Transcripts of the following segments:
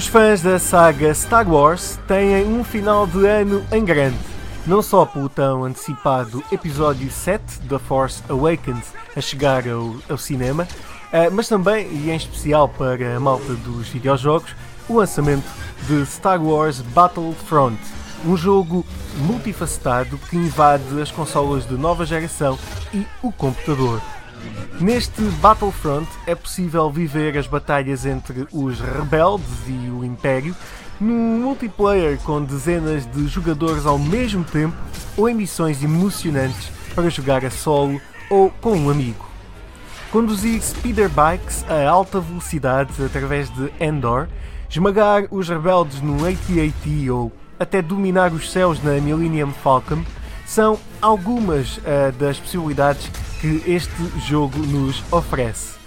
Os fãs da saga Star Wars têm um final de ano em grande. Não só pelo tão antecipado episódio 7 da Force Awakens a chegar ao, ao cinema, eh, mas também, e em especial para a malta dos videojogos, o lançamento de Star Wars Battlefront, um jogo multifacetado que invade as consolas de nova geração e o computador. Neste Battlefront é possível viver as batalhas entre os rebeldes e o Império num multiplayer com dezenas de jogadores ao mesmo tempo ou em missões emocionantes para jogar a solo ou com um amigo. Conduzir speeder bikes a alta velocidade através de Endor, esmagar os rebeldes no AT-AT ou até dominar os céus na Millennium Falcon são algumas uh, das possibilidades que este jogo nos oferece.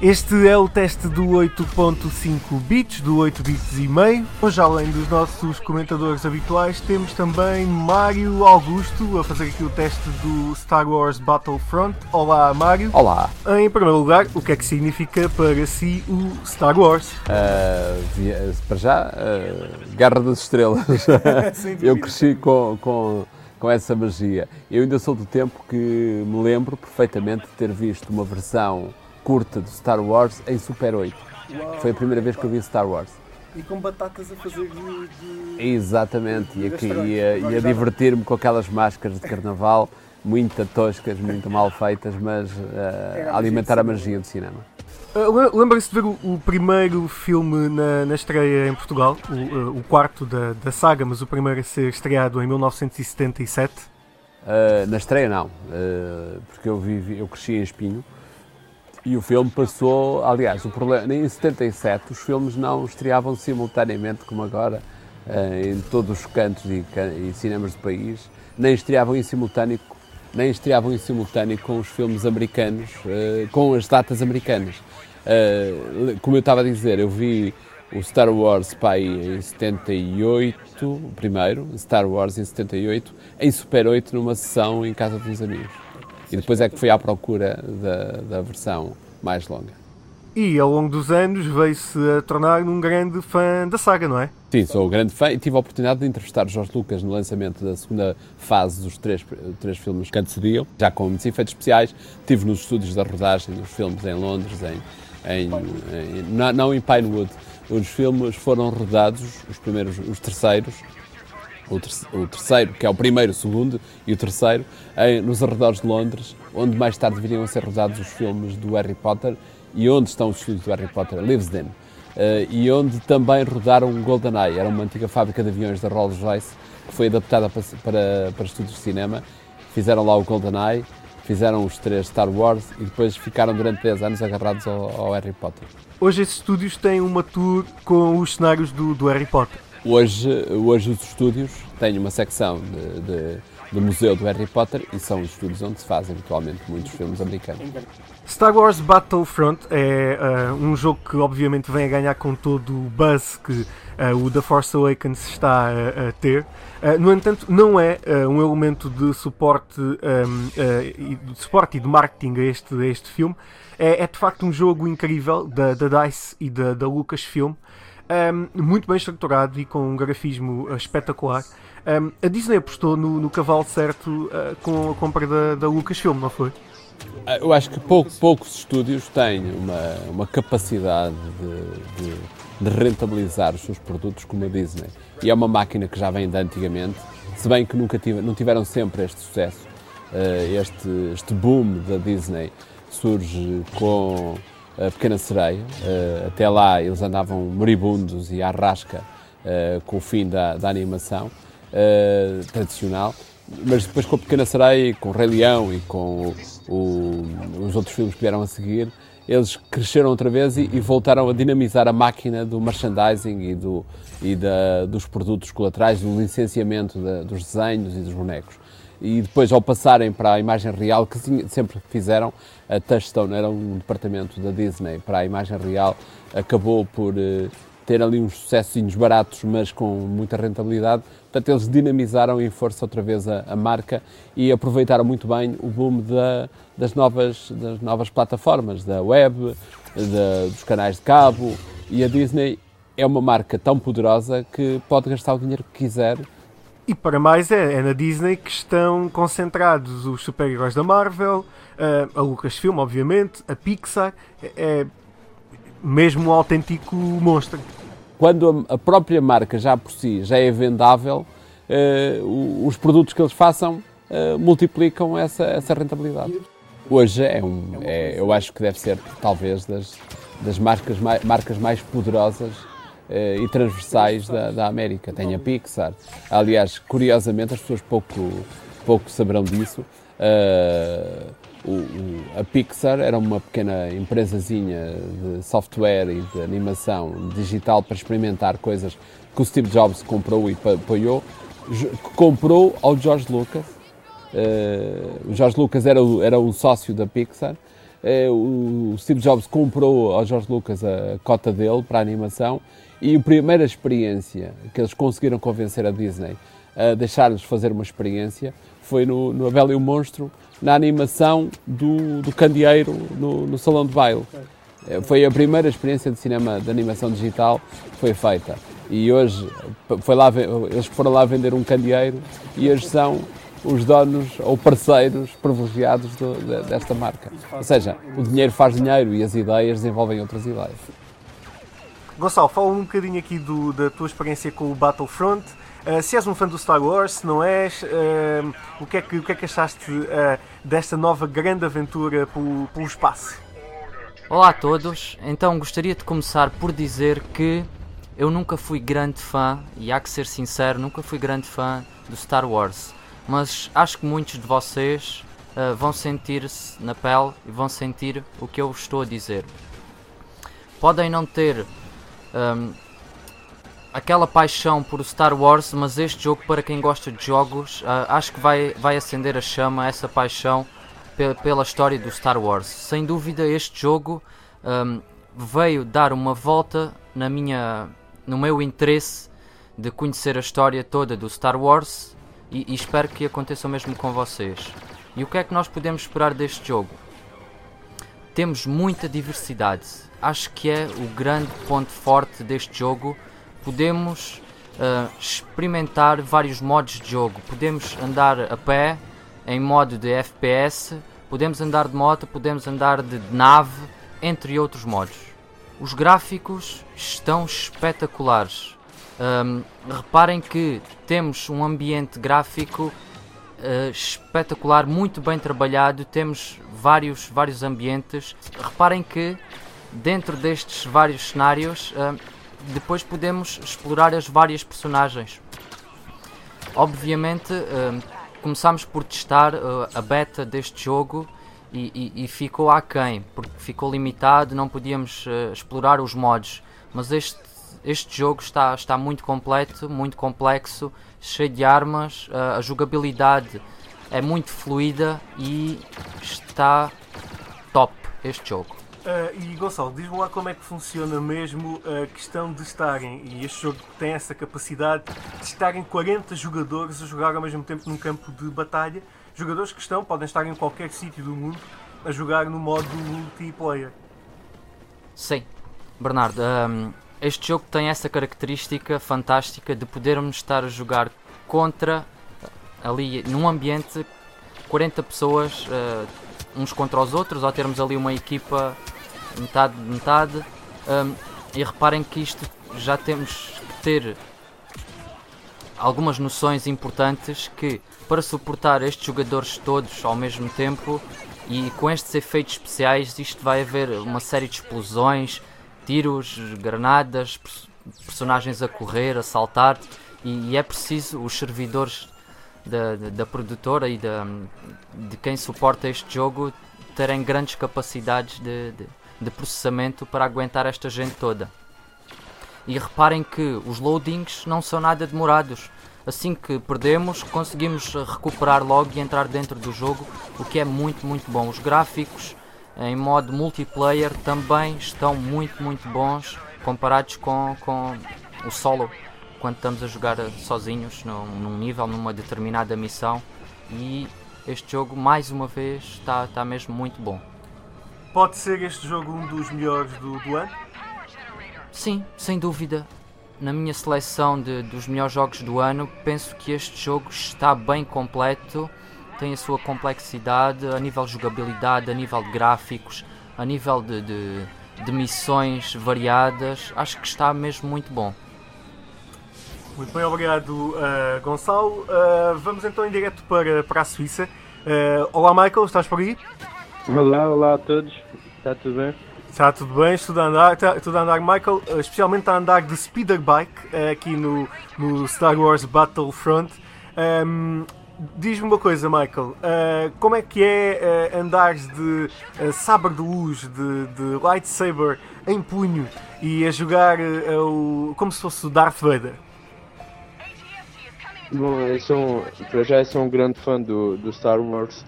Este é o teste do 8.5 bits, do 8 bits e meio. Hoje, além dos nossos comentadores habituais, temos também Mário Augusto a fazer aqui o teste do Star Wars Battlefront. Olá, Mário. Olá. Em primeiro lugar, o que é que significa para si o Star Wars? Uh, para já, uh, Guerra das Estrelas. Eu cresci com, com com essa magia. Eu ainda sou do tempo que me lembro perfeitamente de ter visto uma versão curta de Star Wars em Super 8. Uau. Foi a primeira vez que eu vi Star Wars. E com batatas a fazer de. de... Exatamente, e, aqui, ia, ia divertir-me com aquelas máscaras de carnaval, muito toscas, muito mal feitas, mas uh, a alimentar a magia do cinema. Uh, Lembra-se de ver o, o, primeiro filme na, na estreia em Portugal, o, uh, o quarto da, da, saga, mas o primeiro a ser estreado em 1977? Uh, na estreia não, porque eu, vivi, eu cresci em Espinho. E o filme passou, aliás, o problema, em 77 os filmes não estreavam simultaneamente como agora em todos os cantos e, e cinemas do país, nem estreavam em simultâneo nem estreavam em simultâneo com os filmes americanos, com as datas americanas. Uh, como eu estava a dizer, eu vi o Star Wars pai em 78, o primeiro, Star Wars em 78, em Super 8 numa sessão em casa uns amigos. E depois é que fui à procura da, da versão mais longa. E ao longo dos anos veio-se a tornar um grande fã da saga, não é? Sim, sou grande fã e tive a oportunidade de entrevistar Jorge Lucas no lançamento da segunda fase dos três, três filmes que antecediam, já com muitos efeitos especiais. Estive nos estúdios da rodagem dos filmes em Londres, em em, em, não em Pinewood. Os filmes foram rodados, os primeiros, os terceiros, o, ter, o terceiro, que é o primeiro, o segundo e o terceiro, em, nos arredores de Londres, onde mais tarde viriam a ser rodados os filmes do Harry Potter e onde estão os estúdios do Harry Potter, Livesden, uh, e onde também rodaram um GoldenEye, era uma antiga fábrica de aviões da Rolls-Royce, que foi adaptada para, para, para estúdios de cinema, fizeram lá o GoldenEye, fizeram os três Star Wars e depois ficaram durante 10 anos agarrados ao, ao Harry Potter. Hoje esses estúdios têm uma tour com os cenários do, do Harry Potter. Hoje, hoje os estúdios têm uma secção de, de, do Museu do Harry Potter e são os estúdios onde se fazem habitualmente muitos filmes americanos. Star Wars Battlefront é uh, um jogo que obviamente vem a ganhar com todo o buzz que uh, o The Force Awakens está a, a ter. Uh, no entanto, não é um elemento de suporte, um, de suporte e de marketing a este, a este filme. É, é, de facto um jogo incrível da, da DICE e da, da Lucasfilm. Um, muito bem estruturado e com um grafismo espetacular. Um, a Disney apostou no, no cavalo certo com a compra da, da Lucasfilm, não foi? Ah, eu acho que pouco, poucos estúdios têm uma, uma capacidade de, de, de, rentabilizar os seus produtos como a Disney. E é uma máquina que já vem de antigamente, se bem que nunca tive, não tiveram sempre este sucesso. Uh, este, este boom da Disney surge com a Pequena Sereia. Uh, até lá eles andavam moribundos e à rasca uh, com o fim da, da animação tradicional mas depois com a Pequena Sereia, com o Rei Leão e com o, o, os outros filmes que vieram a seguir, eles cresceram outra vez e, e voltaram a dinamizar a máquina do merchandising e, do, e da, dos produtos colaterais, do licenciamento da, dos desenhos e dos bonecos. E depois, ao passarem para a imagem real, que sempre fizeram, a Touchstone era um departamento da Disney para a imagem real, acabou por uh, ter ali uns sucessos baratos, mas com muita rentabilidade, Portanto, eles dinamizaram em força outra vez a, a marca e aproveitaram muito bem o boom da, das, novas, das novas plataformas, da web, da, dos canais de cabo. E a Disney é uma marca tão poderosa que pode gastar o dinheiro que quiser. E para mais é, é na Disney que estão concentrados os super-heróis da Marvel, a Lucasfilm, obviamente, a Pixar, é, é mesmo um autêntico monstro. Quando a, própria marca já por si já é vendável, uh, os produtos que eles façam uh, multiplicam essa, essa rentabilidade. Hoje é um, é, eu acho que deve ser talvez das, das marcas, mais, marcas mais poderosas uh, e transversais da, da América. Tem a Pixar. Aliás, curiosamente, as pessoas pouco, pouco saberão disso. O, o, a Pixar era uma pequena empresazinha de software e de animação digital para experimentar coisas que o Steve Jobs comprou e apoiou, comprou ao George Lucas. Uh, o George Lucas era o, era o sócio da Pixar. Uh, o Steve Jobs comprou ao George Lucas a cota dele para a animação e a primeira experiência que eles conseguiram convencer a Disney a deixar-lhes fazer uma experiência foi no, no A Bela e o Monstro, na animação do, do candeeiro no, no salão de baile. Foi a primeira experiência de cinema de animação digital que foi feita. E hoje foi lá, eles foram lá vender um candeeiro e hoje são os donos ou parceiros privilegiados do, desta marca. Ou seja, o dinheiro faz dinheiro e as ideias desenvolvem outras ideias. Gonçalo, fala um bocadinho aqui do, da tua experiência com o Battlefront. Uh, se és um fã do Star Wars, não és, uh, o, que é que, o que é que achaste uh, desta nova grande aventura pelo, pelo espaço? Olá a todos, então gostaria de começar por dizer que eu nunca fui grande fã, e há que ser sincero, nunca fui grande fã do Star Wars, mas acho que muitos de vocês vão sentir-se na pele e vão sentir o que eu estou a dizer. Podem não ter um, aquela paixão por Star Wars, mas este jogo, para quem gosta de jogos, uh, acho que vai, vai acender a chama, essa paixão pe pela história do Star Wars. Sem dúvida, este jogo um, veio dar uma volta na minha, no meu interesse de conhecer a história toda do Star Wars e, e espero que aconteça o mesmo com vocês. E o que é que nós podemos esperar deste jogo? Temos muita diversidade. Acho que é o grande ponto forte deste jogo podemos uh, experimentar vários modos de jogo. Podemos andar a pé em modo de FPS, podemos andar de moto, podemos andar de nave, entre outros modos. Os gráficos estão espetaculares. Um, reparem que temos um ambiente gráfico uh, espetacular, muito bem trabalhado. Temos vários, vários ambientes. Reparem que dentro destes vários cenários uh, depois podemos explorar as várias personagens. Obviamente, uh, começámos por testar uh, a beta deste jogo e, e, e, ficou aquém, porque ficou limitado, não podíamos uh, explorar os mods. Mas este, este jogo está, está muito completo, muito complexo, cheio de armas, a jogabilidade é muito fluida e está top este jogo. Uh, e Gonçalo, diz-me lá como é que funciona mesmo a questão de estarem, e este jogo tem essa capacidade de estarem 40 jogadores a jogar ao mesmo tempo num campo de batalha. Jogadores que estão, podem estar em qualquer sítio do mundo, a jogar no modo multiplayer. Sim, Bernardo, um, este jogo tem essa característica fantástica de podermos estar a jogar contra, ali num ambiente, 40 pessoas. Uh, uns contra os outros, ou termos ali uma equipa metade metade. Um, e reparem que isto já temos que ter algumas noções importantes que para suportar estes jogadores todos ao mesmo tempo e com estes efeitos especiais isto vai haver uma série de explosões, tiros, granadas, personagens a correr, a saltar e, e é preciso os servidores da, da, da produtora e da, de quem suporta este jogo terem grandes capacidades de, de, de processamento para aguentar esta gente toda. E reparem que os loadings não são nada demorados. Assim que perdemos, conseguimos recuperar logo e entrar dentro do jogo, o que é muito, muito bom. Os gráficos em modo multiplayer também estão muito, muito bons comparados com, com o solo, quando estamos a jogar sozinhos num, num nível, numa determinada missão. E este jogo, mais uma vez, está, está mesmo muito bom. Pode ser este jogo um dos melhores do, do ano? Sim, sem dúvida. Na minha seleção de, dos melhores jogos do ano, penso que este jogo está bem completo, tem a sua complexidade a nível de jogabilidade, a nível de gráficos, a nível de, de, de missões variadas. Acho que está mesmo muito bom. Muito bem, obrigado, uh, Gonçalo. Uh, vamos então em direto para, para a Suíça. Uh, olá, Michael, estás por aí? Olá, olá a todos. Está tudo bem? Está tudo bem, estou a andar, está, tudo a andar Michael, especialmente a andar de speeder bike aqui no, no Star Wars Battlefront. Um, Diz-me uma coisa, Michael, uh, como é que é uh, andares de uh, sabre de luz, de, de, lightsaber em punho e a jogar o, como se fosse o Darth Vader? Bom, eu sou, para já sou um grande fã do, do Star Wars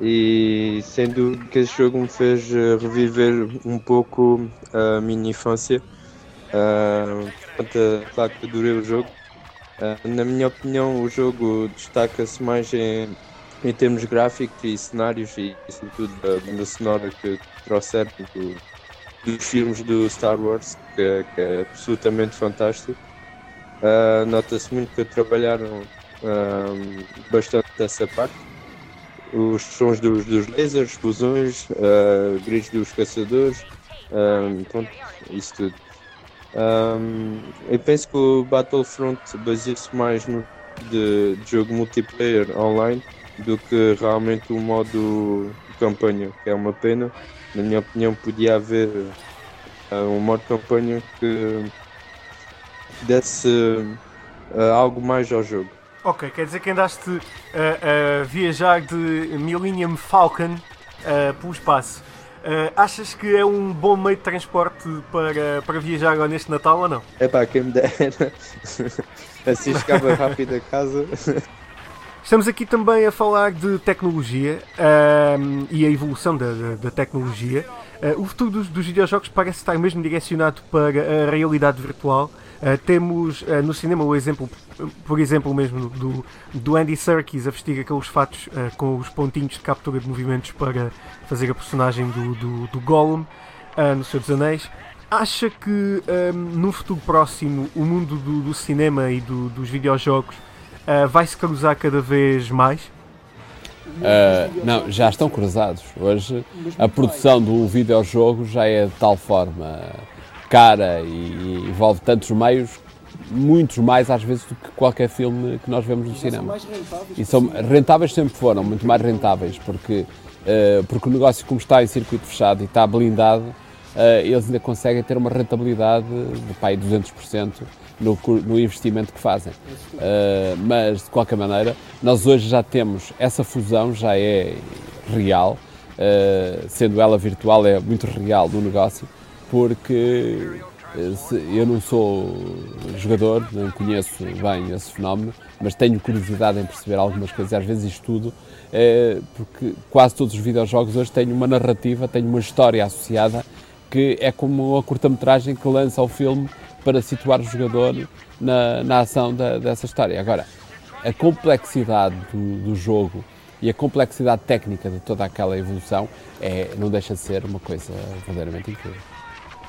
e sem dúvida que esse jogo me fez eh, reviver um pouco a minha infância. Uh, claro que adorei o jogo. Uh, na minha opinião, o jogo destaca-se mais em, em termos gráficos e cenários e, sobretudo da banda sonora que trouxeram do, dos filmes do Star Wars, que, é, que é absolutamente fantástico. Uh, Nota-se muito que trabalharam bastante dessa parte. Os sons dos, dos lasers, explosões, uh, gritos dos caçadores, pronto, isso tudo. Um, eu penso que o Battlefront baseia-se mais no de, de, jogo multiplayer online do que realmente o modo campanha, que é uma pena. Na minha opinião, podia haver uh, um modo campanha que desse uh, algo mais ao jogo. Ok, quer dizer que andaste a, a viajar de Millennium Falcon uh, pelo espaço. Uh, achas que é um bom meio de transporte para, para viajar agora neste Natal ou não? É pá, quem me dera. assim chegava rápido a casa. Estamos aqui também a falar de tecnologia e a evolução da, da, da tecnologia. Uh, o futuro dos, dos videojogos parece estar mesmo direcionado para a realidade virtual Uh, temos uh, no cinema o exemplo, por exemplo, mesmo do, do Andy Serkis a vestir aqueles fatos uh, com os pontinhos de captura de movimentos para fazer a personagem do, do, do Gollum no Senhor dos Anéis. Acha que um, ehm, no futuro próximo o mundo do, do cinema e do, dos videojogos vai se cruzar cada vez mais? não, já estão cruzados. Hoje a produção do videojogo já é de tal forma cara e envolve tantos meios, muitos mais às vezes do que qualquer filme que nós vemos no cinema. E são rentáveis sempre foram, muito mais rentáveis, porque, uh, porque o negócio como está em circuito fechado e está blindado, uh, eles ainda conseguem ter uma rentabilidade de pai 200% no, no investimento que fazem. Uh, mas de qualquer maneira, nós hoje já temos essa fusão, já é real, sendo ela virtual, é muito real no negócio porque eh, eu não sou jogador, não conheço bem esse fenómeno, mas tenho curiosidade em perceber algumas coisas, às vezes estudo, é, porque quase todos os videojogos hoje têm uma narrativa, têm uma história associada, que é como a curta-metragem que lança o filme para situar o jogador na, na ação da, dessa história. Agora, a complexidade do, do jogo e a complexidade técnica de toda aquela evolução é, não deixa de ser uma coisa verdadeiramente incrível.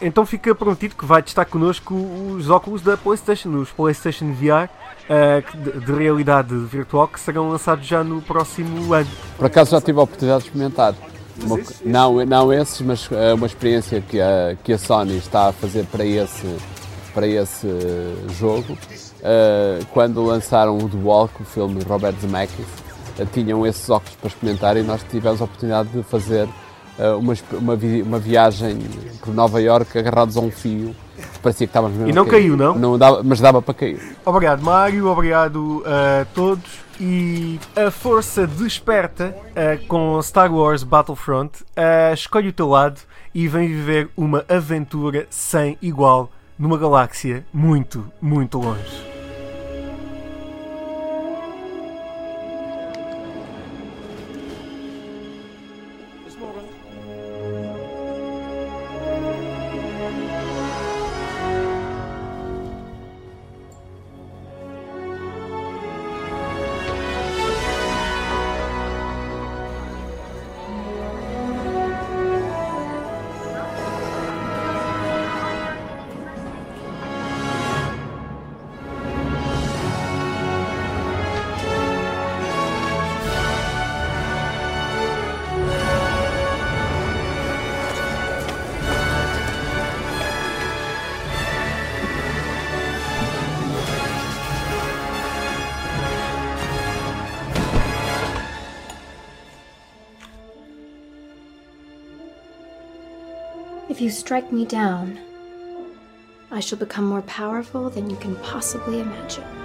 Então fica prometido que vai estar connosco os óculos da PlayStation, os PlayStation VR uh, eh, de, de, realidade virtual que serão lançados já no próximo ano. Por acaso já tive a oportunidade de experimentar. Uma, não, não esses, mas uh, uma experiência que a, que a Sony está a fazer para esse, para esse jogo. Uh, quando lançaram o The Walk, o filme de Robert Zemeckis, tinham esses óculos para experimentar e nós tivemos a oportunidade de fazer eh, uma, uma, uma, viagem por Nova York agarrados a um fio. Parecia que estávamos mesmo E não caiu, não? não dava, mas dava para cair. Obrigado, Mário. Obrigado a todos. E a força desperta uh, com Star Wars Battlefront. Uh, escolhe o teu lado e vem viver uma aventura sem igual numa galáxia muito, muito longe. If you strike me down, I shall become more powerful than you can possibly imagine.